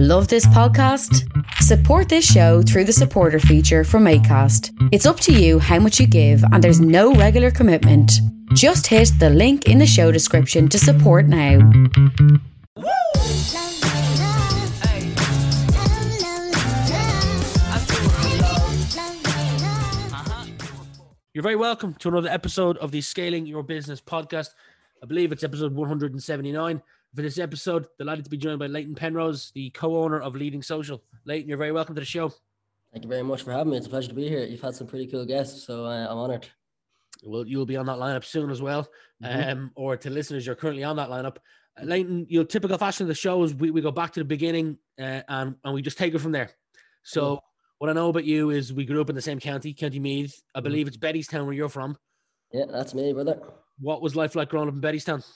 Love this podcast? Support this show through the supporter feature from ACAST. It's up to you how much you give, and there's no regular commitment. Just hit the link in the show description to support now. You're very welcome to another episode of the Scaling Your Business podcast. I believe it's episode 179. For this episode, delighted to be joined by Leighton Penrose, the co-owner of Leading Social. Leighton, you're very welcome to the show. Thank you very much for having me. It's a pleasure to be here. You've had some pretty cool guests, so uh, I'm honored. Well, you'll be on that lineup soon as well. Mhm. Um, or to listeners, you're currently on that lineup. Uh, Leighton, your typical fashion of the show is we, we go back to the beginning uh, and, and we just take it from there. So, Cool. what I know about you is we grew up in the same county, County Meath. Mm-hmm. I believe it's Bettystown where you're from. Yeah, that's me, brother. What was life like growing up in Bettystown?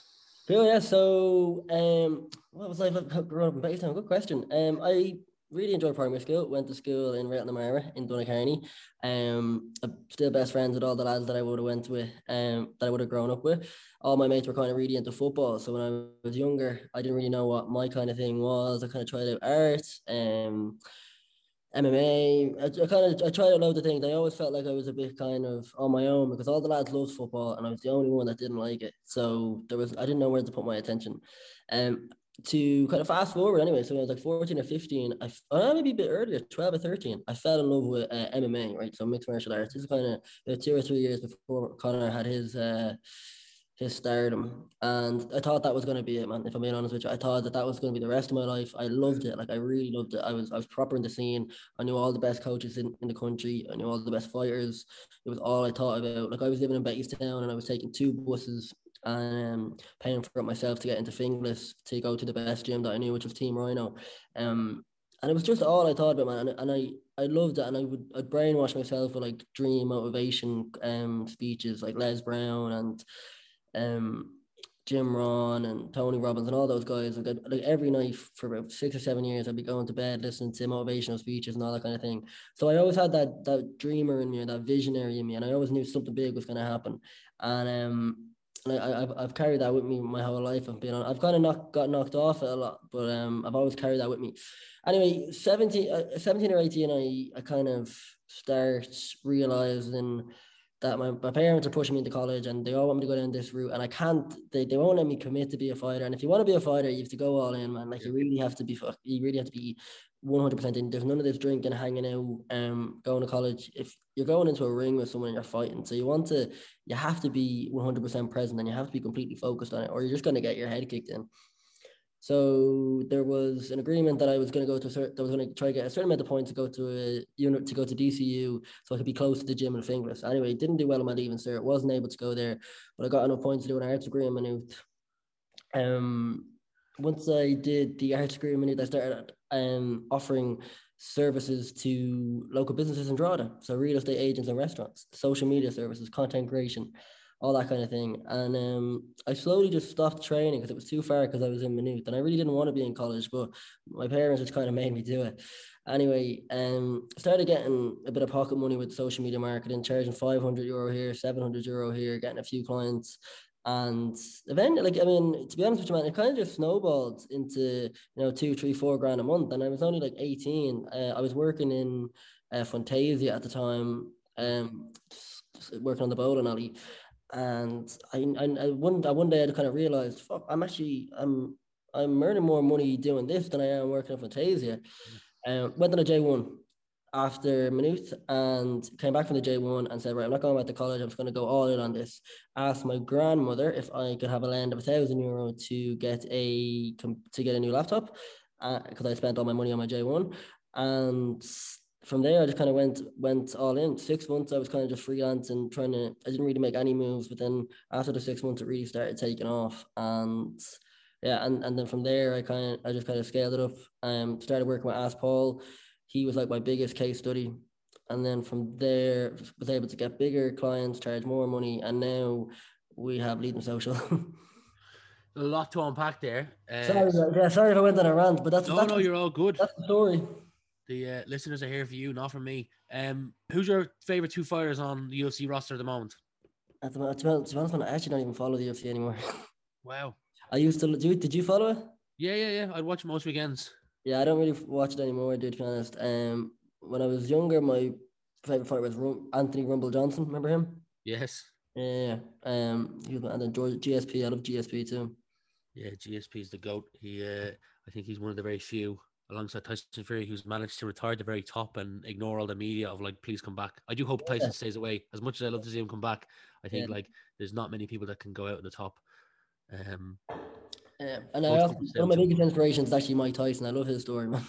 Cool, yeah. So, um, what was I growing up in Bettystown? Good question. Um, I really enjoyed primary school. Went to school in Rattnamara in Donacarney. Um, I'm still best friends with all the lads that I would have went with. Um, that I would have grown up with. All my mates were kind of really into football. So when I was younger, I didn't really know what my kind of thing was. I kind of tried out art. Um. MMA. I, I kind of I tried a load of things. I always felt like I was a bit kind of on my own because all the lads loved football and I was the only one that didn't like it. So there was I didn't know where to put my attention. Um, to kind of fast forward anyway. So when I was like fourteen or fifteen, I uh, maybe a bit earlier, twelve or thirteen. I fell in love with uh, MMA, right? So mixed martial arts. This is kind of uh, two or three years before Conor had his. Uh, his stardom. And I thought that was going to be it, man. If I'm being honest with you, I thought that that was going to be the rest of my life. I loved it. Like I really loved it. I was I was proper in the scene. I knew all the best coaches in, in the country. I knew all the best fighters. It was all I thought about. Like I was living in Bettystown and I was taking two buses and um, paying for it myself to get into Finglas to go to the best gym that I knew, which was Team Ryano. Um, and it was just all I thought about, man. And, and I, I loved it. And I would I'd brainwash myself with like dream motivation um speeches like Les Brown and um Jim Rohn and Tony Robbins and all those guys. Like, like every night for about six or seven years, I'd be going to bed listening to motivational speeches and all that kind of thing. So I always had that that dreamer in me, that visionary in me, and I always knew something big was going to happen. And um, and I, I've I've carried that with me my whole life. I've been on. I've kind of knocked got knocked off a lot, but um, I've always carried that with me. Anyway, 17, uh, 17 or eighteen, I I kind of start realizing that my, my parents are pushing me into college and they all want me to go down this route and I can't they, they won't let me commit to be a fighter. And if you want to be a fighter you have to go all in man. Like you really have to be you really have to be 100% in. There's none of this drinking hanging out um going to college. If you're going into a ring with someone and you're fighting so you want to you have to be 100% present and you have to be completely focused on it or you're just going to get your head kicked in so there was an agreement that I was going to go to a certain, I was going to try to get a certain amount of points to go to a unit to go to DCU so I could be close to the gym and Finglas. Anyway, didn't do well on my leaving cert, wasn't able to go there, but I got enough points to do an arts degree in Maynooth. Um, once I did the arts degree in Maynooth, I started um offering services to local businesses in Drogheda, so real estate agents and restaurants, social media services, content creation, all that kind of thing. And um, I slowly just stopped training because it was too far because I was in Maynooth and I really didn't want to be in college, but my parents just kind of made me do it. Anyway, um, started getting a bit of pocket money with social media marketing, charging 500 euro here, 700 euro here, getting a few clients. And eventually, like, I mean, to be honest with you, man, it kind of just snowballed into, you know, two, three, four grand a month. And I was only like 18. Uh, I was working in uh, Fantasia at the time, um, working on the bowling alley and I, I, I one I one day I kind of realized, fuck, I'm actually I'm I'm earning more money doing this than I am working at Fantasia. Um, went on a J one after Maynooth and came back from the J one and said, right, I'm not going back to college. I'm just going to go all in on this. Asked my grandmother if I could have a land of a thousand euro to get a to get a new laptop because I spent all my money on my J one and from there, I just kind of went went all in. Six months, I was kind of just freelancing, trying to. I didn't really make any moves, but then after the six months, it really started taking off, and yeah, and, and then from there, I kind of I just kind of scaled it up. Um, started working with Ask Paul. He was like my biggest case study, and then from there, was able to get bigger clients, charge more money, and now we have Leading Social. A lot to unpack there. Uh, sorry, yeah, sorry if I went on a rant, but that's no, that's, no, you're all good. that's the story. The uh, listeners are here for you, not for me. Um, who's your favorite two fighters on the UFC roster at the moment? At the, moment- to be honest, to be honest, man, I actually don't even follow the UFC anymore. Wow. I used to. Did you, did you follow it? Yeah, yeah, yeah. I'd watch most weekends. Yeah, I don't really watch it anymore, dude, to be honest. Um, when I was younger, my favorite fighter was Rum- Anthony Rumble Johnson. Remember him? Yes. Yeah. Um, he was, and then George, GSP. I love GSP too. Yeah, GSP is the goat. He, uh, I think he's one of the very few, alongside Tyson Fury, who's managed to retire at the very top and ignore all the media of like, please come back. I do hope Tyson Yeah. stays away. As much as I love to see him come back, I think Yeah. like there's not many people that can go out at the top. Um, Yeah. And I also, one of my biggest inspirations is actually Mike Tyson. I love his story, man.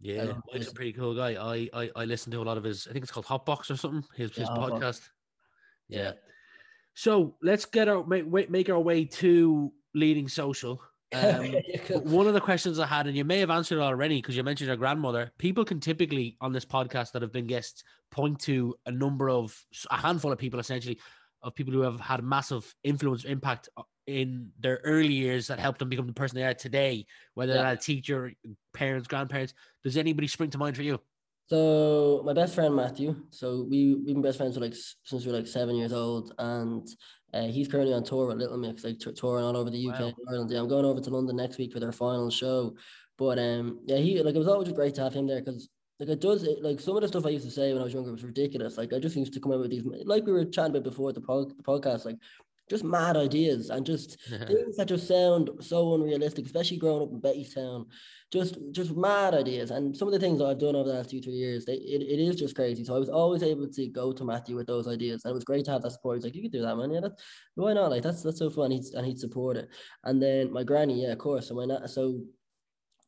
yeah, Mike's a pretty cool guy. I, I, I listen to a lot of his. I think it's called Hotbox or something. His his podcast. Yeah. So let's get our make, make our way to leading social. Um, one of the questions I had, and you may have answered it already because you mentioned your grandmother. People can typically on this podcast that have been guests point to a number of a handful of people, essentially, of people who have had massive influence, impact uh, in their early years that helped them become the person they are today. Whether Yeah. that's a teacher, parents, grandparents. Does anybody spring to mind for you? So my best friend Matthew. So we we've been best friends for like since we were like seven years old, and uh, he's currently on tour with Little Mix, like t- touring all over the UK Wow. and Ireland. Yeah, I'm going over to London next week for their final show. But um, yeah, he like it was always great to have him there because like it does it, like some of the stuff I used to say when I was younger was ridiculous. Like I just used to come out with these like we were chatting about before the, pod, the podcast, like just mad ideas and just things that just sound so unrealistic, especially growing up in Bettystown. Just just mad ideas. And some of the things I've done over the last two, three years, they, it, it is just crazy. So I was always able to go to Matthew with those ideas. And it was great to have that support. He's like, you could do that, man. Yeah, that's why not? Like that's that's so fun. He's and he'd support it. And then my granny, yeah, of course. So my na- so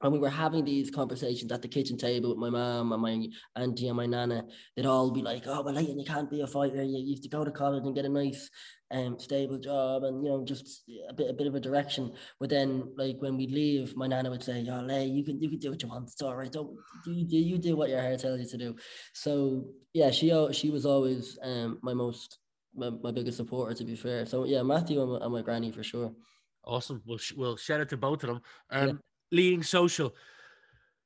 when we were having these conversations at the kitchen table with my mom and my auntie and my nana, they'd all be like, "Oh, well, Leighton, you can't be a fighter. You you have to go to college and get a nice, um, stable job, and you know, just a bit, a bit of a direction." But then, like when we leave, my nana would say, "Oh, Lay, you can, you can do what you want. It's all right. Don't you do, you do what your hair tells you to do." So yeah, she she was always um my most my, my biggest supporter, to be fair. So yeah, Matthew and my, and my granny for sure. Awesome. We'll, sh- we'll shout out to both of them. Um, Yeah. Leading social.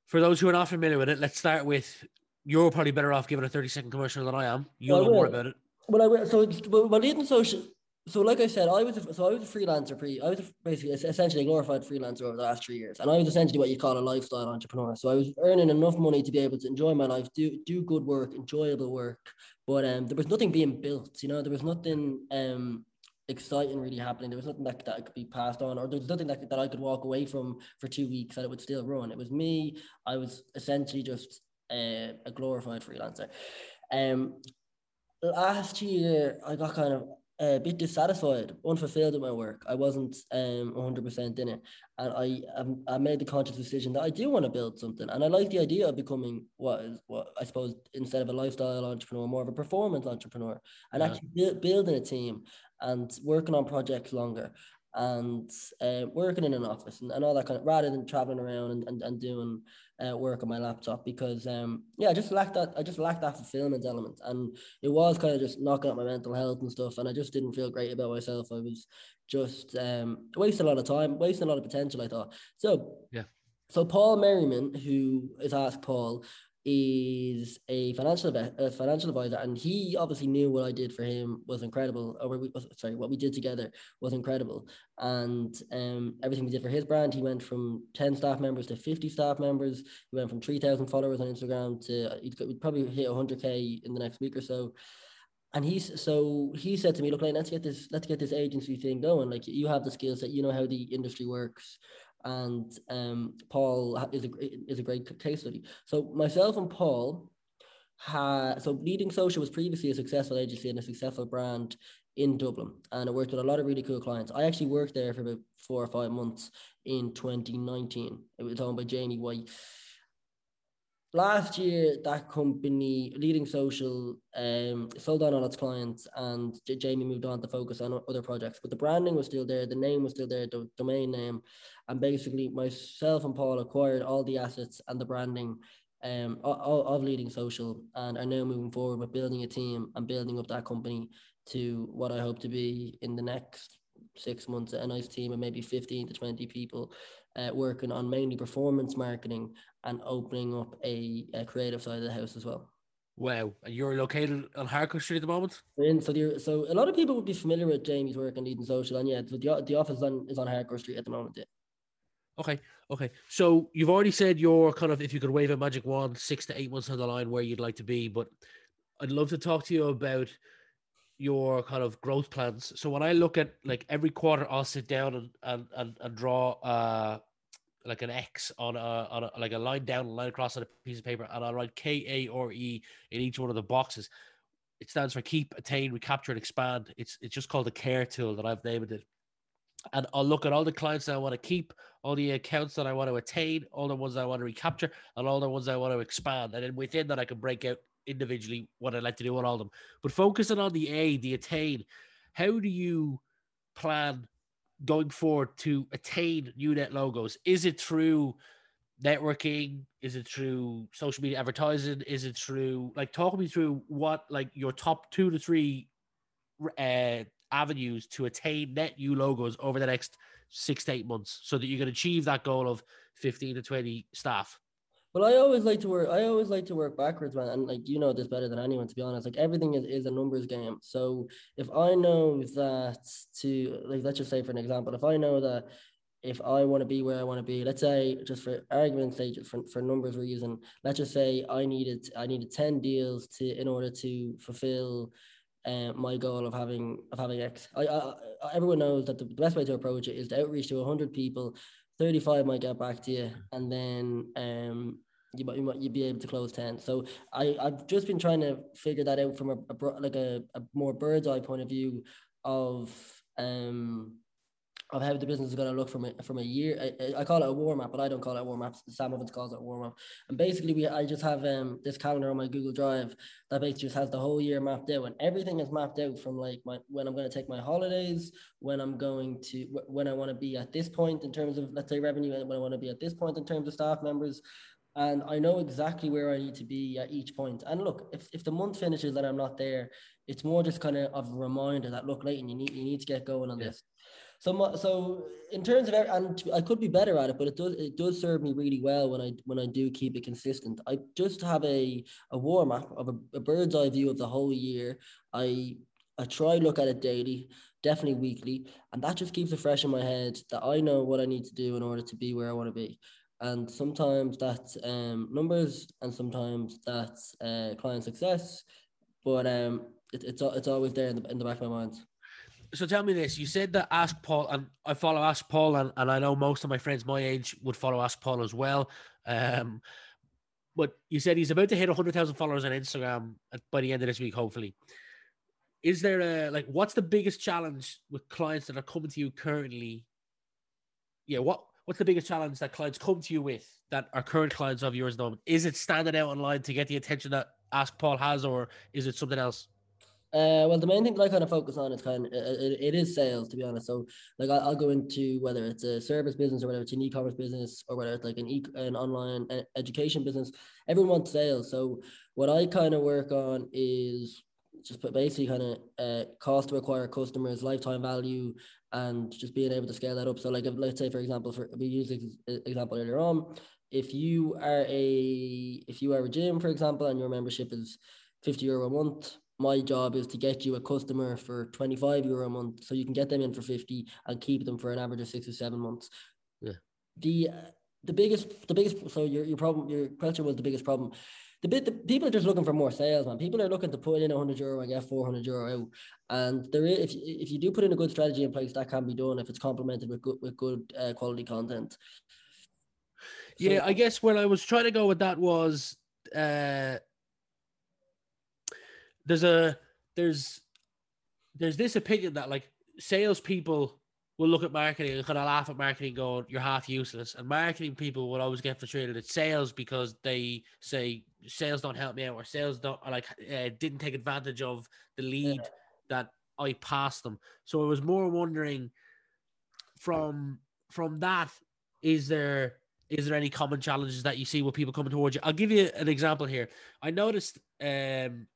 For those who are not familiar with it, let's start with you're probably better off giving a 30 second commercial than I am. You'll I know more about it. Well, I will. So, well, well, leading social. So, like I said, I was a, so I was a freelancer pre. I was a, basically essentially a glorified freelancer over the last three years, and I was essentially what you call a lifestyle entrepreneur. So I was earning enough money to be able to enjoy my life, do do good work, enjoyable work, but um, there was nothing being built. You know, there was nothing um exciting really happening. There was nothing that, that could be passed on, or there was nothing that, that I could walk away from for two weeks that it would still run. It was me. I was essentially just uh, a glorified freelancer. Um, last year I got kind of a bit dissatisfied, unfulfilled with my work. I wasn't um 100% in it, and I um, I made the conscious decision that I do want to build something, and I like the idea of becoming what is what I suppose instead of a lifestyle entrepreneur, more of a performance entrepreneur, and Yeah. actually build, building a team and working on projects longer and uh, working in an office and, and all that kind of rather than traveling around and, and, and doing uh, work on my laptop because um yeah I just lacked that I just lacked that fulfillment element. And it was kind of just knocking at my mental health and stuff and I just didn't feel great about myself. I was just um wasting a lot of time wasting a lot of potential I thought. So Yeah. so Paul Merriman who is asked Paul is a financial a financial advisor and he obviously knew what I did for him was incredible or we, sorry what we did together was incredible. And um, everything we did for his brand he went from 10 staff members to 50 staff members. He went from 3000 followers on Instagram to he'd, he'd probably hit 100k in the next week or so. And he's so he said to me look like let's get this let's get this agency thing going. Like you have the skills that you know how the industry works and um, Paul is a is a great case study. So myself and Paul had so Leading Social was previously a successful agency and a successful brand in Dublin, and I worked with a lot of really cool clients. I actually worked there for about four or five months in 2019. It was owned by Jamie White. Last year, that company, Leading Social, um, sold down all its clients, and J- Jamie moved on to focus on other projects. But the branding was still there, the name was still there, the domain name, and basically myself and Paul acquired all the assets and the branding um, of, of leading social and are now moving forward with building a team and building up that company to what I hope to be in the next six months a nice team of maybe 15 to 20 people uh, working on mainly performance marketing and opening up a, a creative side of the house as well. Wow. And you're located on Harcourt Street at the moment? In, so, the, so a lot of people would be familiar with Jamie's work in leading social, and yeah, the, the office is on, is on Harcourt Street at the moment. Yeah. Okay, okay. So you've already said you're kind of if you could wave a magic wand, six to eight months on the line where you'd like to be, but I'd love to talk to you about your kind of growth plans. So when I look at like every quarter, I'll sit down and and and, and draw uh like an X on a on a like a line down, a line across on a piece of paper, and I'll write K A or E in each one of the boxes. It stands for keep, attain, recapture, and expand. It's it's just called the care tool that I've named it. And I'll look at all the clients that I want to keep, all the accounts that I want to attain, all the ones I want to recapture, and all the ones I want to expand. And then within that, I can break out individually what I'd like to do on all of them. But focusing on the A, the attain, how do you plan going forward to attain new net logos? Is it through networking? Is it through social media advertising? Is it through like talk me through what like your top two to three uh, avenues to attain net new logos over the next six to eight months so that you can achieve that goal of 15 to 20 staff? Well, I always like to work. I always like to work backwards, man. And like you know this better than anyone, to be honest. Like everything is, is a numbers game. So if I know that to like, let's just say for an example, if I know that if I want to be where I want to be, let's say just for argument's sake, for, for numbers using, let's just say I needed I needed 10 deals to in order to fulfill uh, my goal of having of having X. I, I, everyone knows that the best way to approach it is to outreach to 100 people 35 might get back to you and then um you might, you might you'd be able to close 10 so i i've just been trying to figure that out from a, a like a, a more bird's eye point of view of um of how the business is going to look from a, from a year. I, I, call it a warm up, but I don't call it a warm up. Sam Evans calls it a warm up. And basically, we I just have um this calendar on my Google Drive that basically just has the whole year mapped out, and everything is mapped out from like my when I'm going to take my holidays, when I'm going to when I want to be at this point in terms of let's say revenue, and when I want to be at this point in terms of staff members. And I know exactly where I need to be at each point. And look, if, if the month finishes and I'm not there, it's more just kind of of a reminder that look, Leighton, you need you need to get going on yeah. this. So, so in terms of, and I could be better at it, but it does it does serve me really well when I when I do keep it consistent. I just have a a warm up of a, a bird's eye view of the whole year. I I try look at it daily, definitely weekly, and that just keeps it fresh in my head that I know what I need to do in order to be where I want to be. And sometimes that's um, numbers, and sometimes that's uh, client success, but um, it, it's it's always there in the, in the back of my mind so tell me this. You said that Ask Paul, and I follow Ask Paul, and, and I know most of my friends my age would follow Ask Paul as well. Um, but you said he's about to hit 100,000 followers on Instagram by the end of this week, hopefully. Is there a, like, what's the biggest challenge with clients that are coming to you currently? Yeah, what what's the biggest challenge that clients come to you with that are current clients of yours at? Is it standing out online to get the attention that Ask Paul has, or is it something else? Uh, well, the main thing that I kind of focus on is kind of it, it is sales, to be honest. So, like, I'll, I'll, go into whether it's a service business or whether it's an e-commerce business or whether it's like an e an online education business. Everyone wants sales. So, what I kind of work on is just basically kind of uh, cost to acquire customers, lifetime value, and just being able to scale that up. So, like, if, let's say for example, for we used example earlier on, if you are a if you are a gym, for example, and your membership is fifty euro a month my job is to get you a customer for 25 euro a month so you can get them in for 50 and keep them for an average of six or seven months. Yeah. The the biggest the biggest so your, your problem your question was the biggest problem the bit the people are just looking for more sales man. People are looking to put in 100 euro and get 400 euro out. And there is if, if you do put in a good strategy in place that can be done if it's complemented with good with good uh, quality content. So, yeah i guess where i was trying to go with that was uh there's a there's there's this opinion that like salespeople will look at marketing and kind of laugh at marketing, going, "You're half useless." And marketing people will always get frustrated at sales because they say sales don't help me out, or sales don't like uh, didn't take advantage of the lead yeah. that I passed them. So I was more wondering from from that, is there is there any common challenges that you see with people coming towards you? I'll give you an example here. I noticed um,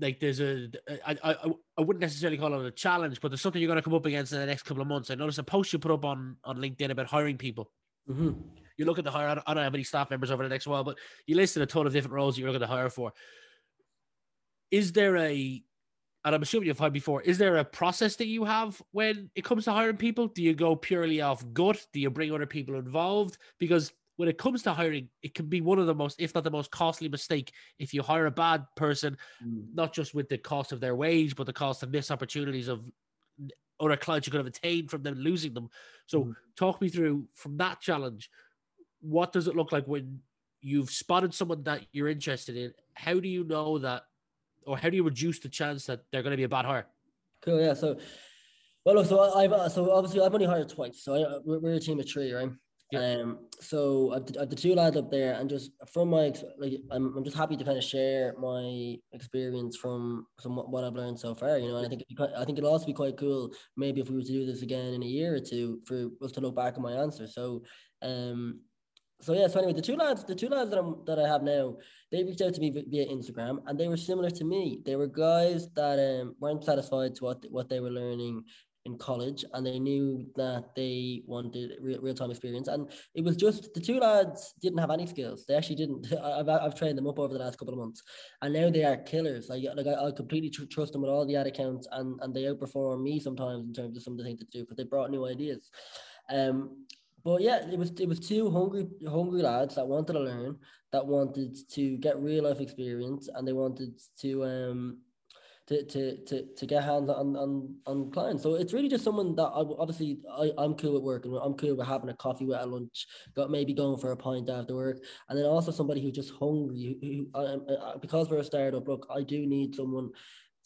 like there's a I, I I wouldn't necessarily call it a challenge, but there's something you're going to come up against in the next couple of months. I noticed a post you put up on on LinkedIn about hiring people. Mm-hmm. You look at the hire. I don't have any staff members over the next while, but you listed a ton of different roles you're looking to hire for. Is there a and I'm assuming you've hired before, is there a process that you have when it comes to hiring people? Do you go purely off gut? Do you bring other people involved? Because when it comes to hiring, it can be one of the most, if not the most costly mistake, if you hire a bad person, mm. not just with the cost of their wage, but the cost of missed opportunities of other clients you could have attained from them losing them. So, mm. talk me through from that challenge. What does it look like when you've spotted someone that you're interested in? How do you know that or how do you reduce the chance that they're going to be a bad hire? Cool. Yeah. So, well, look, so I've uh, so obviously I've only hired twice. So I, we're, we're a team of three, right? Yeah. Um. So I've, I've the two lads up there, and just from my like, I'm, I'm just happy to kind of share my experience from from what, I've learned so far. You know, and I think I think it'll also be quite cool. Maybe if we were to do this again in a year or two, for us to look back on my answer. So, um, so yeah, so anyway, the two lads, the two lads that I'm that I have now, they reached out to me via Instagram, and they were similar to me. They were guys that um, weren't satisfied to what what they were learning in college, and they knew that they wanted real, time experience. And it was just the two lads didn't have any skills. They actually didn't. I've, I've trained them up over the last couple of months, and now they are killers. Like like I, I completely tr- trust them with all the ad accounts, and and they outperform me sometimes in terms of some of the things to do because they brought new ideas. Um, but yeah, it was it was two hungry hungry lads that wanted to learn, that wanted to get real life experience, and they wanted to um to to to, to get hands on, on on clients. So it's really just someone that I, obviously I, I'm cool with working. I'm cool with having a coffee with a lunch, got maybe going for a pint after work, and then also somebody who's just hungry. Who, who um, uh, because we're a startup, look, I do need someone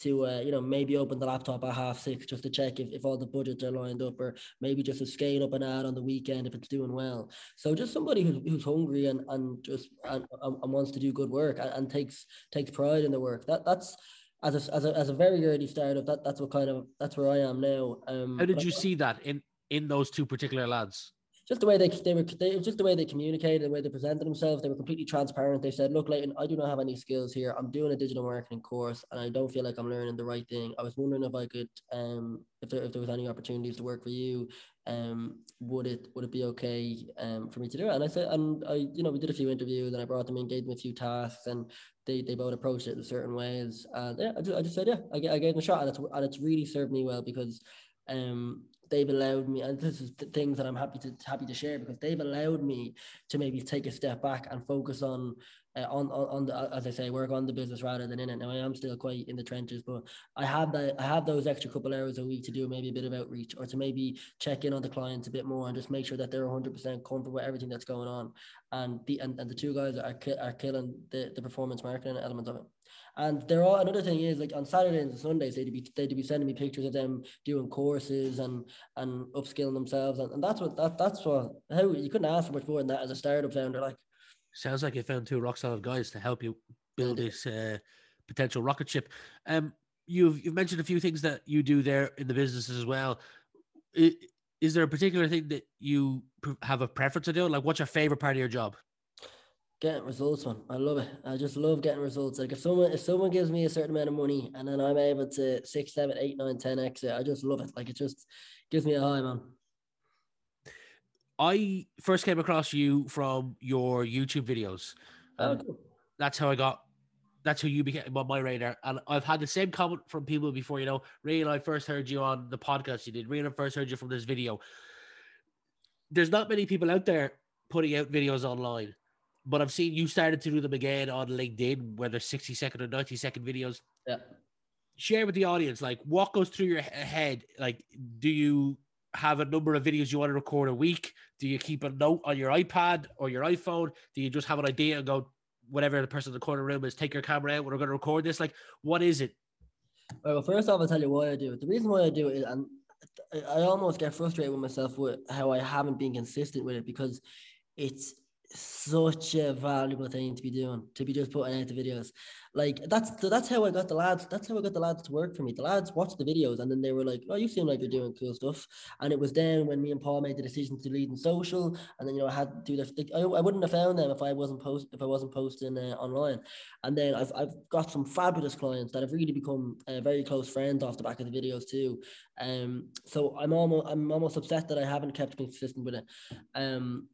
to uh, you know maybe open the laptop at half six just to check if, if all the budgets are lined up or maybe just to scale up an ad on the weekend if it's doing well. So just somebody who's, who's hungry and and just and, and wants to do good work and, and takes takes pride in the work. That that's as a, as a, as a very early startup that that's what kind of that's where I am now um how did you see that in in those two particular lads just the way they they were they, just the way they communicated, the way they presented themselves. They were completely transparent. They said, "Look, Leighton, I do not have any skills here. I'm doing a digital marketing course, and I don't feel like I'm learning the right thing. I was wondering if I could, um, if there if there was any opportunities to work for you, um, would it would it be okay, um, for me to do it?" And I said, and I, you know, we did a few interviews, and I brought them in, gave them a few tasks, and they they both approached it in certain ways. And yeah, I just, I just said, yeah, I, I gave them a shot, and it's and it's really served me well because um, they've allowed me, and this is the things that I'm happy to happy to share because they've allowed me to maybe take a step back and focus on uh, on, on on the as I say work on the business rather than in it. Now I am still quite in the trenches, but I have that I have those extra couple hours a week to do maybe a bit of outreach or to maybe check in on the clients a bit more and just make sure that they're 100 percent comfortable with everything that's going on. And the and, and the two guys are are killing the the performance marketing element of it. And there are another thing is like on Saturdays and Sundays they'd be they'd be sending me pictures of them doing courses and and upskilling themselves and, and that's what that that's what how you couldn't ask for much more than that as a startup founder like. Sounds like you found two rock solid guys to help you build this uh, potential rocket ship. Um, you've you've mentioned a few things that you do there in the business as well. Is there a particular thing that you have a preference to do? Like, what's your favorite part of your job? getting results man i love it i just love getting results like if someone if someone gives me a certain amount of money and then i'm able to six seven eight nine ten x it i just love it like it just gives me a high man i first came across you from your youtube videos oh, um, cool. that's how i got that's who you became on my radar and i've had the same comment from people before you know ray and i first heard you on the podcast you did ray and i first heard you from this video there's not many people out there putting out videos online but I've seen you started to do them again on LinkedIn, whether 60 second or 90 second videos. Yeah. Share with the audience, like what goes through your head? Like, do you have a number of videos you want to record a week? Do you keep a note on your iPad or your iPhone? Do you just have an idea and go, whatever the person in the corner room is, take your camera out, we're going to record this? Like, what is it? Well, first off, I'll tell you why I do it. The reason why I do it, and I almost get frustrated with myself with how I haven't been consistent with it because it's such a valuable thing to be doing to be just putting out the videos. Like that's that's how i got the lads that's how i got the lads to work for me. The lads watched the videos and then they were like oh you seem like you're doing cool stuff. And it was then when me and paul made the decision to lead in social and then you know i had to do this I, I wouldn't have found them if i wasn't post if i wasn't posting uh, online. And then I've, I've got some fabulous clients that have really become uh, very close friends off the back of the videos too. Um so i'm almost i'm almost upset that i haven't kept consistent with it. Um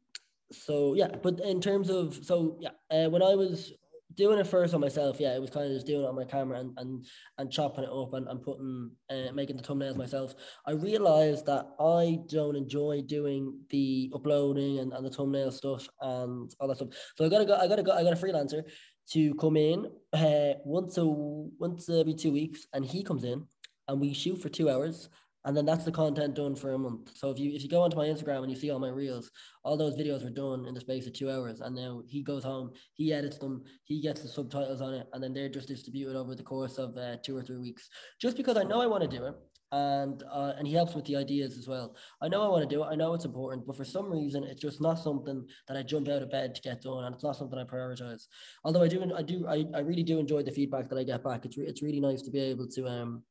so yeah, but in terms of so yeah, uh, when I was doing it first on myself, yeah, it was kind of just doing it on my camera and and, and chopping it up and, and putting uh, making the thumbnails myself. I realized that I don't enjoy doing the uploading and, and the thumbnail stuff and all that stuff. So I gotta go, I gotta go, I got a freelancer to come in uh, once a once every two weeks, and he comes in and we shoot for two hours and then that's the content done for a month. So if you if you go onto my Instagram and you see all my reels, all those videos were done in the space of two hours, and now he goes home, he edits them, he gets the subtitles on it, and then they're just distributed over the course of uh, two or three weeks. Just because I know I want to do it, and uh, and he helps with the ideas as well. I know I want to do it. I know it's important, but for some reason, it's just not something that I jump out of bed to get done, and it's not something I prioritize. Although I do, I do, I, I really do enjoy the feedback that I get back. It's re- it's really nice to be able to um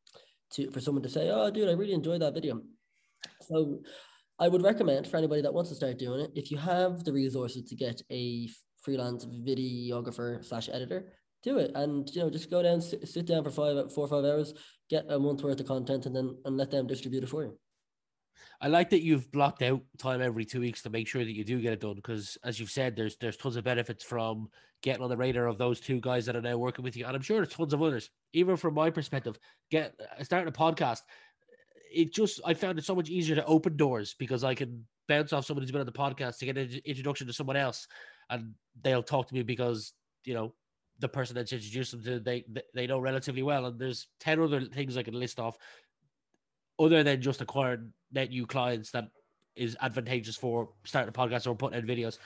to for someone to say, "Oh, dude, I really enjoyed that video." So, I would recommend for anybody that wants to start doing it, if you have the resources to get a freelance videographer slash editor, do it, and you know, just go down, sit, down for five, four or five hours, get a month worth of content, and then and let them distribute it for you. I like that you've blocked out time every two weeks to make sure that you do get it done. Because as you've said, there's there's tons of benefits from getting on the radar of those two guys that are now working with you, and I'm sure there's tons of others. Even from my perspective, get uh, starting a podcast, it just I found it so much easier to open doors because I can bounce off someone who's been on the podcast to get an introduction to someone else, and they'll talk to me because you know the person that's introduced them to they they know relatively well, and there's ten other things I can list off other than just acquiring net new clients that is advantageous for starting a podcast or putting in videos.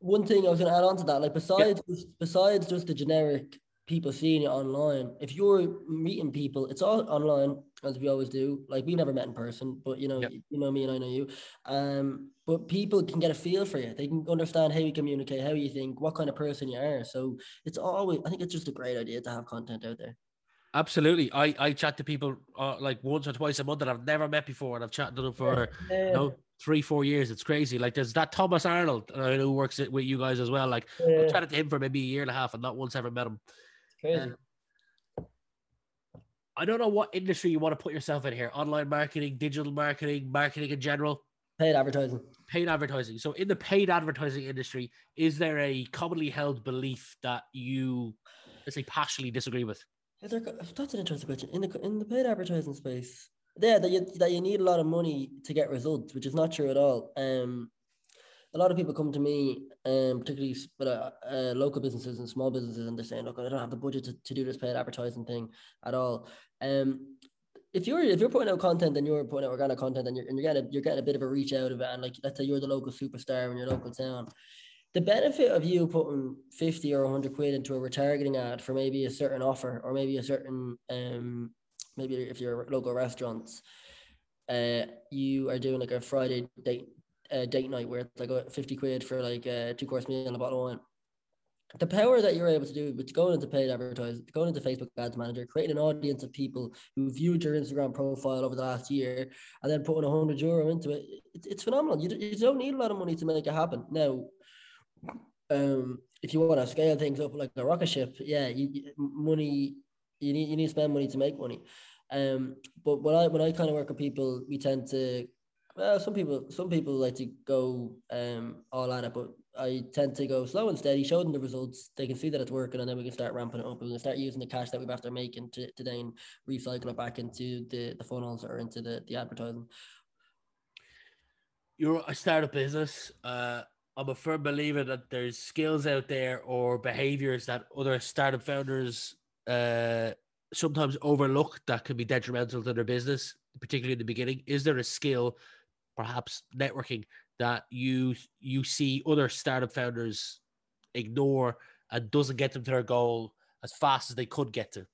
One thing I was going to add on to that, like besides yeah. besides just the generic people seeing it online, if you're meeting people, it's all online as we always do. Like we never met in person, but you know, yep. you know me and I know you. Um, but people can get a feel for you. They can understand how you communicate, how you think, what kind of person you are. So it's always, I think it's just a great idea to have content out there. Absolutely. I, I chat to people uh, like once or twice a month that I've never met before, and I've chatted to them for yeah. you know three, four years. It's crazy. Like there's that Thomas Arnold, uh, who works with you guys as well. Like yeah. I've chatted to him for maybe a year and a half, and not once ever met him. It's crazy. Uh, I don't know what industry you want to put yourself in here: online marketing, digital marketing, marketing in general. Paid advertising. Paid advertising. So, in the paid advertising industry, is there a commonly held belief that you, let's say, partially disagree with? That's an interesting question. In the in the paid advertising space, yeah, that you that you need a lot of money to get results, which is not true at all. Um, a lot of people come to me, um, particularly but uh, uh, local businesses and small businesses, and they're saying, "Look, I don't have the budget to, to do this paid advertising thing at all." Um, if you're if you're putting out content and you're putting out organic content and you're and you're getting a, you're getting a bit of a reach out of it, and like let's say you're the local superstar in your local town, the benefit of you putting 50 or 100 quid into a retargeting ad for maybe a certain offer or maybe a certain um maybe if you're local restaurants uh you are doing like a friday date uh, date night where it's like a 50 quid for like a two course meal and a bottle of wine the power that you're able to do with going into paid advertising, going into Facebook Ads Manager, creating an audience of people who viewed your Instagram profile over the last year, and then putting a hundred euro into it, it, it's phenomenal. You, you don't need a lot of money to make it happen. Now, um, if you want to scale things up like a rocket ship, yeah, you, money you need you need to spend money to make money. Um, but when I when I kind of work with people, we tend to well, some people some people like to go um all at it, but I tend to go slow and steady, show them the results. They can see that it's working, and then we can start ramping it up. We can start using the cash that we've after making to, to then recycle it back into the, the funnels or into the, the advertising. You're a startup business. Uh, I'm a firm believer that there's skills out there or behaviors that other startup founders uh, sometimes overlook that can be detrimental to their business, particularly in the beginning. Is there a skill, perhaps networking, that you you see other startup founders ignore and doesn't get them to their goal as fast as they could get to?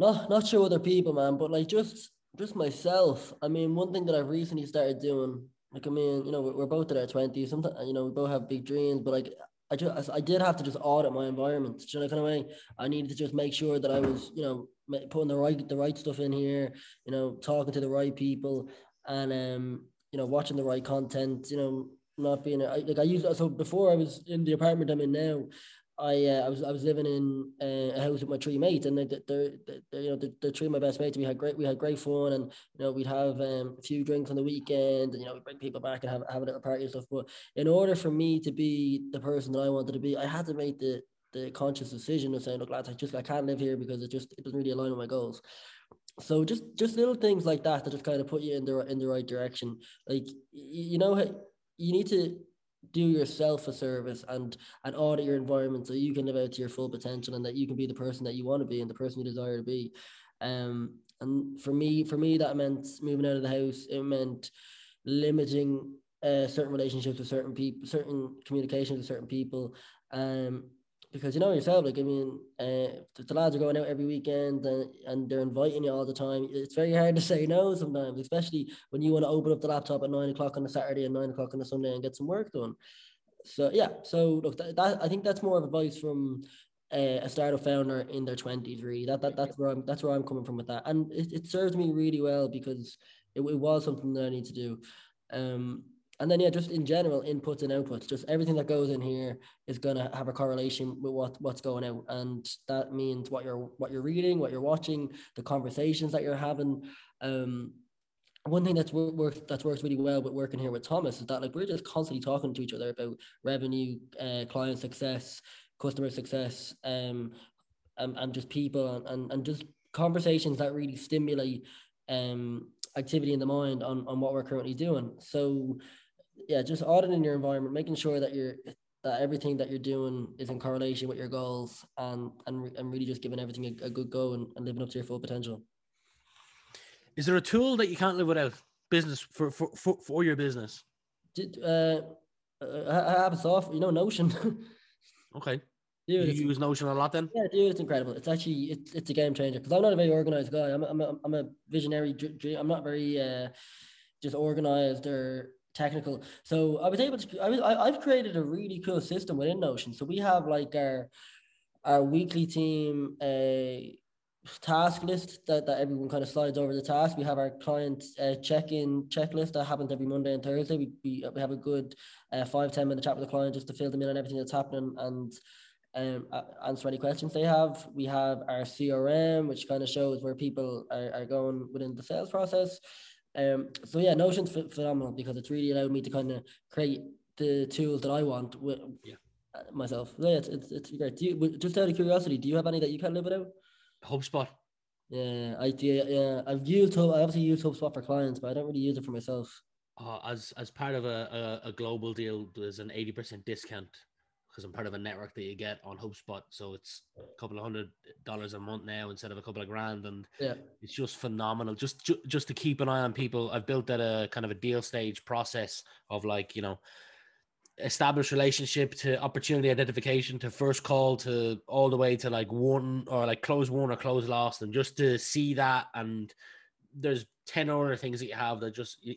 Not not sure other people, man, but like just just myself. I mean, one thing that I've recently started doing like I mean, you know, we're both in our twenties. Sometimes you know, we both have big dreams, but like I just I did have to just audit my environment. you know, kind of way I needed to just make sure that I was, you know, putting the right the right stuff in here. You know, talking to the right people, and um, you know, watching the right content. You know, not being like I used so before I was in the apartment I'm in now. I uh, I was I was living in uh, a house with my three mates, and they're, they're, they're you know they're, three of my best mates. We had great we had great fun, and you know we'd have um, a few drinks on the weekend, and you know we bring people back and have have a little party and stuff. But in order for me to be the person that I wanted to be, I had to make the the conscious decision of saying, look, lads, I just I can't live here because it just it doesn't really align with my goals. So just just little things like that that just kind of put you in the in the right direction. Like you know, you need to do yourself a service and and audit your environment so you can live out to your full potential and that you can be the person that you want to be and the person you desire to be. Um and for me for me that meant moving out of the house. It meant limiting uh, certain relationships with certain people certain communications with certain people. Um because you know yourself, like I mean, uh, the lads are going out every weekend and, and they're inviting you all the time. It's very hard to say no sometimes, especially when you want to open up the laptop at nine o'clock on a Saturday and nine o'clock on a Sunday and get some work done. So yeah, so look, that, that I think that's more of advice from uh, a startup founder in their twenties. Really, that that that's where I'm that's where I'm coming from with that, and it, it served me really well because it, it was something that I need to do. Um, and then yeah, just in general, inputs and outputs, just everything that goes in here is gonna have a correlation with what what's going out, and that means what you're what you're reading, what you're watching, the conversations that you're having. Um, one thing that's worked that's worked really well with working here with Thomas is that like we're just constantly talking to each other about revenue, uh, client success, customer success, um, and, and just people and, and, and just conversations that really stimulate um activity in the mind on, on what we're currently doing. So yeah, just auditing your environment, making sure that you're that everything that you're doing is in correlation with your goals and and, and really just giving everything a, a good go and, and living up to your full potential. Is there a tool that you can't live without? Business for for for, for your business. Did uh, I have a soft, you know, Notion. okay. Dude, you use Notion a lot then? Yeah, dude, it's incredible. It's actually it's, it's a game changer because I'm not a very organized guy. I'm a, I'm a, I'm a visionary. I'm not very uh, just organized or technical. So I was able to. I was, I, I've created a really cool system within Notion. So we have like our our weekly team a task list that, that everyone kind of slides over the task. We have our client uh, check-in checklist that happens every Monday and Thursday. We, we, we have a good uh, five, 10 minute chat with the client just to fill them in on everything that's happening and um, answer any questions they have. We have our CRM, which kind of shows where people are, are going within the sales process. Um, so yeah, Notion's phenomenal because it's really allowed me to kind of create the tools that I want with yeah. Uh, myself. So yeah, it's, it's, it's great. Do you, just out of curiosity, do you have any that you can live without? HubSpot. Yeah, I yeah, yeah. I've used I obviously use HubSpot for clients, but I don't really use it for myself. Uh, as as part of a, a, a global deal, there's an eighty percent discount because I'm part of a network that you get on HubSpot. So it's a couple of hundred dollars a month now instead of a couple of grand, and yeah, it's just phenomenal. Just ju- just to keep an eye on people. I've built that a kind of a deal stage process of like you know established relationship to opportunity identification to first call to all the way to like one or like close one or close lost and just to see that and there's 10 other things that you have that just you,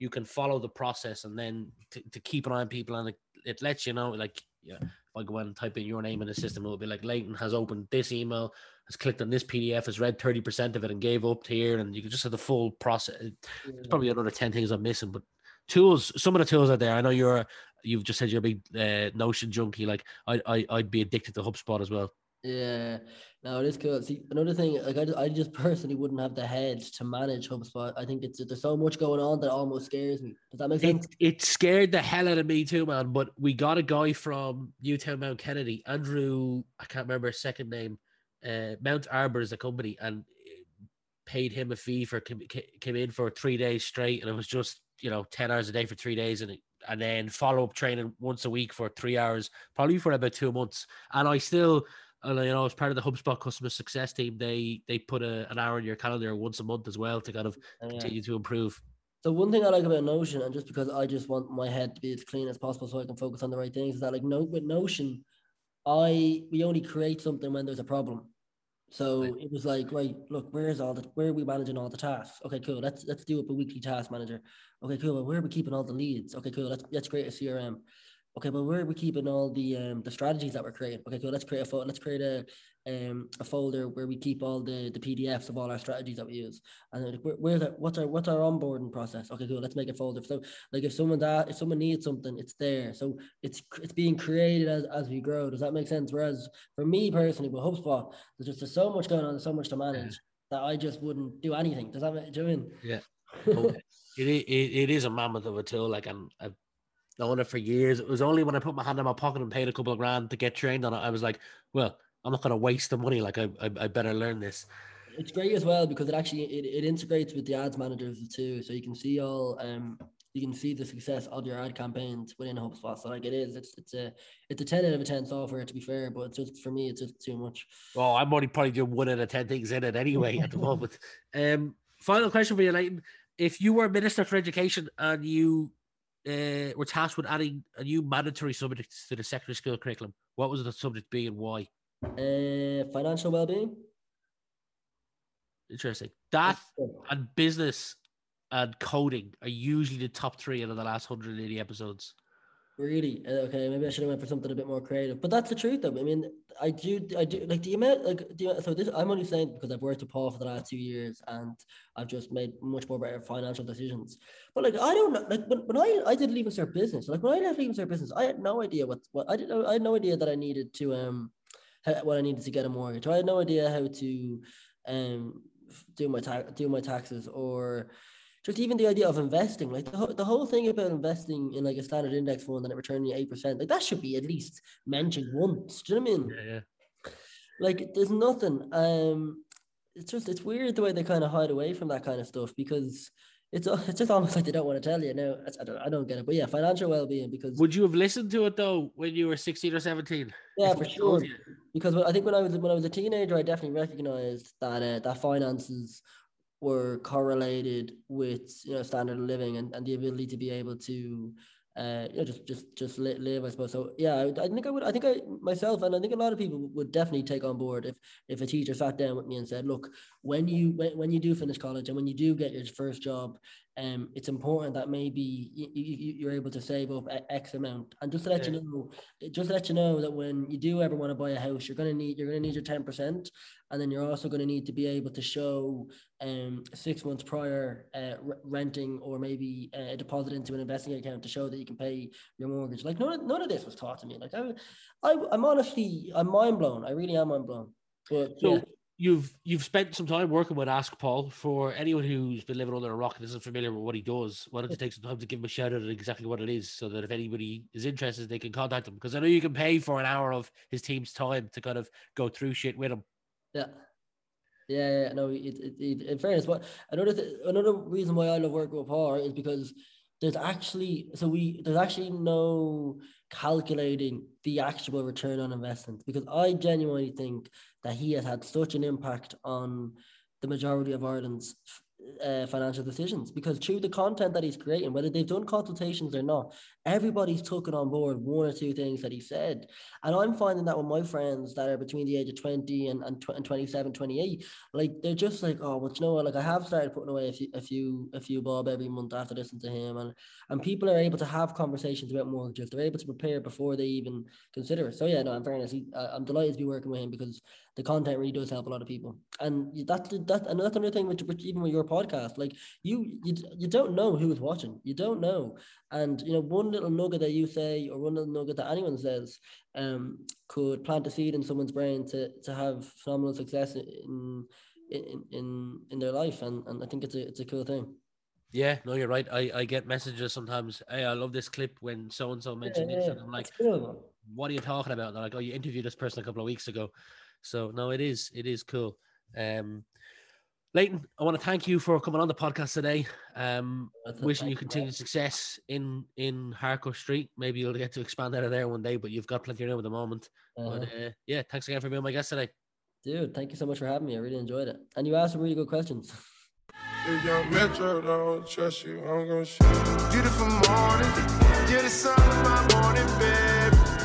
you can follow the process and then to, to keep an eye on people and it, it lets you know like yeah, if I go and type in your name in the system, it'll be like Leighton has opened this email, has clicked on this PDF, has read 30% of it and gave up here. And you can just have the full process. There's probably another 10 things I'm missing, but tools, some of the tools out there, I know you're, you've just said you're a big uh, Notion junkie. Like I, I, I'd be addicted to HubSpot as well. Yeah, no, it is cool. See, another thing, like I, I just personally wouldn't have the head to manage HubSpot. I think it's there's so much going on that almost scares me. Does that make sense? It, it scared the hell out of me too, man. But we got a guy from Newtown Mount Kennedy, Andrew. I can't remember his second name. Uh, Mount Arbor is a company, and paid him a fee for came in for three days straight, and it was just you know ten hours a day for three days, and it, and then follow up training once a week for three hours, probably for about two months. And I still and uh, you know, as part of the HubSpot customer success team, they they put a, an hour in your calendar once a month as well to kind of oh, continue to improve. So one thing I like about Notion, and just because I just want my head to be as clean as possible, so I can focus on the right things, is that like no with Notion, I we only create something when there's a problem. So right. it was like, right, look, where's all the where are we managing all the tasks? Okay, cool. Let's let's do up a weekly task manager. Okay, cool. Where are we keeping all the leads? Okay, cool. Let's let's create a CRM. Okay, but where are we keeping all the um the strategies that we're creating? Okay, cool. Let's create a fo- let's create a um a folder where we keep all the the PDFs of all our strategies that we use. And like, where, where's our what's our what's our onboarding process? Okay, cool. Let's make a folder. So like if someone that if someone needs something, it's there. So it's it's being created as, as we grow. Does that make sense? Whereas for me personally, with HubSpot, there's just there's so much going on, there's so much to manage that I just wouldn't do anything. Does that make do you know I mean? Yeah. It, it, it is a mammoth of a tool. Like I'm, I've known it for years. It was only when I put my hand in my pocket and paid a couple of grand to get trained on it, I was like, well, I'm not going to waste the money. Like I, I, I better learn this. It's great as well because it actually it, it integrates with the ads managers too, so you can see all um you can see the success of your ad campaigns within HubSpot. So like it is, it's it's a it's a ten out of a ten software to be fair, but it's just for me it's just too much. Well, I'm only probably doing one out of ten things in it anyway at the moment. Um, final question for you, Leighton. If you were Minister for Education and you uh, were tasked with adding a new mandatory subject to the secondary school curriculum, what was the subject be and why? Uh, financial well-being. Interesting. That and business and coding are usually the top three out of the last 180 episodes. Really? Uh, Okay, maybe I should have went for something a bit more creative. But that's the truth, though. I mean, I do, I do like the amount, like the so this. I'm only saying because I've worked with Paul for the last two years, and I've just made much more better financial decisions. But like, I don't like when, when I I did leaving cert business, like when I left leaving cert business, I had no idea what what I didn't. I had no idea that I needed to um, what I needed to get a mortgage. I had no idea how to um do my tax do my taxes or just even the idea of investing, like the, whole- the whole thing about investing in like a standard index fund and it returning you eight percent, like that should be at least mentioned once. Do you know what I mean? Yeah, yeah. Like there's nothing. Um, it's just it's weird the way they kind of hide away from that kind of stuff because it's it's just almost like they don't want to tell you. No, I don't I don't get it. But yeah, financial well being because Would you have listened to it though when you were 16 or 17? yeah for sure because I think when I was when I was a teenager, I definitely recognized that uh, that finances were correlated with you know standard of living and, and the ability to be able to uh you know just just just live I suppose. So yeah I, I think I would I think I myself and I think a lot of people would definitely take on board if if a teacher sat down with me and said look when you when, when you do finish college and when you do get your first job um it's important that maybe you, you, you're able to save up X amount. And just to let Yeah. you know just to let you know that when you do ever want to buy a house you're gonna need you're gonna need your 10% and then you're also going to need to be able to show um six months prior uh, renting or maybe uh, a deposit into an investing account to show that you can pay your mortgage. Like none of, none of this was taught to me. Like I, I i'm honestly i'm mind blown. I really am mind blown. But So yeah. You've you've spent some time working with Ask Paul. For anyone who's been living under a rock and isn't familiar with what he does, why don't you take some time to give him a shout out at exactly what it is, so that if anybody is interested, they can contact him. Because I know you can pay for an hour of his team's time to kind of go through shit with him. Yeah. Yeah, no, it, it, it, in fairness, what another th- another reason why I love working with Paul is because there's actually so we there's actually no calculating the actual return on investment because I genuinely think that he has had such an impact on the majority of Ireland's uh, financial decisions because through the content that he's creating, whether they've done consultations or not, everybody's taken on board one or two things that he said. And I'm finding that with my friends that are between the age of 20 and, and, tw- and 27, 28, like they're just like, oh, well, you know what? Like I have started putting away a few, a few, a few bob every month after listening to him. And, and people are able to have conversations about mortgages. They're able to prepare before they even consider it. So yeah, no, in fairness, he, I, I'm delighted to be working with him because the content really does help a lot of people. And that's that, and that's another thing with even with your podcast, like you, you, you don't know who is watching. You don't know. And you know, one little nugget that you say or one little nugget that anyone says um, could plant a seed in someone's brain to to have phenomenal success in in in, in their life. And, and I think it's a it's a cool thing. Yeah, no, you're right. I, I get messages sometimes. Hey, I love this clip when so and so mentioned this, and I'm like, cool, what are you talking about? They're like, oh, you interviewed this person a couple of weeks ago. So no, it is, it is cool. Um, Leighton, I want to thank you for coming on the podcast today. Um, wishing you continued success in in Harcourt Street. Maybe you'll get to expand out of there one day, but you've got plenty of room at the moment. Uh-huh. But uh, yeah, thanks again for being my guest today. Dude, thank you so much for having me. I really enjoyed it. And you asked some really good questions. If young Metro don't trust you, I'm gonna shoot. Beautiful morning, you're the sun of my morning, babe.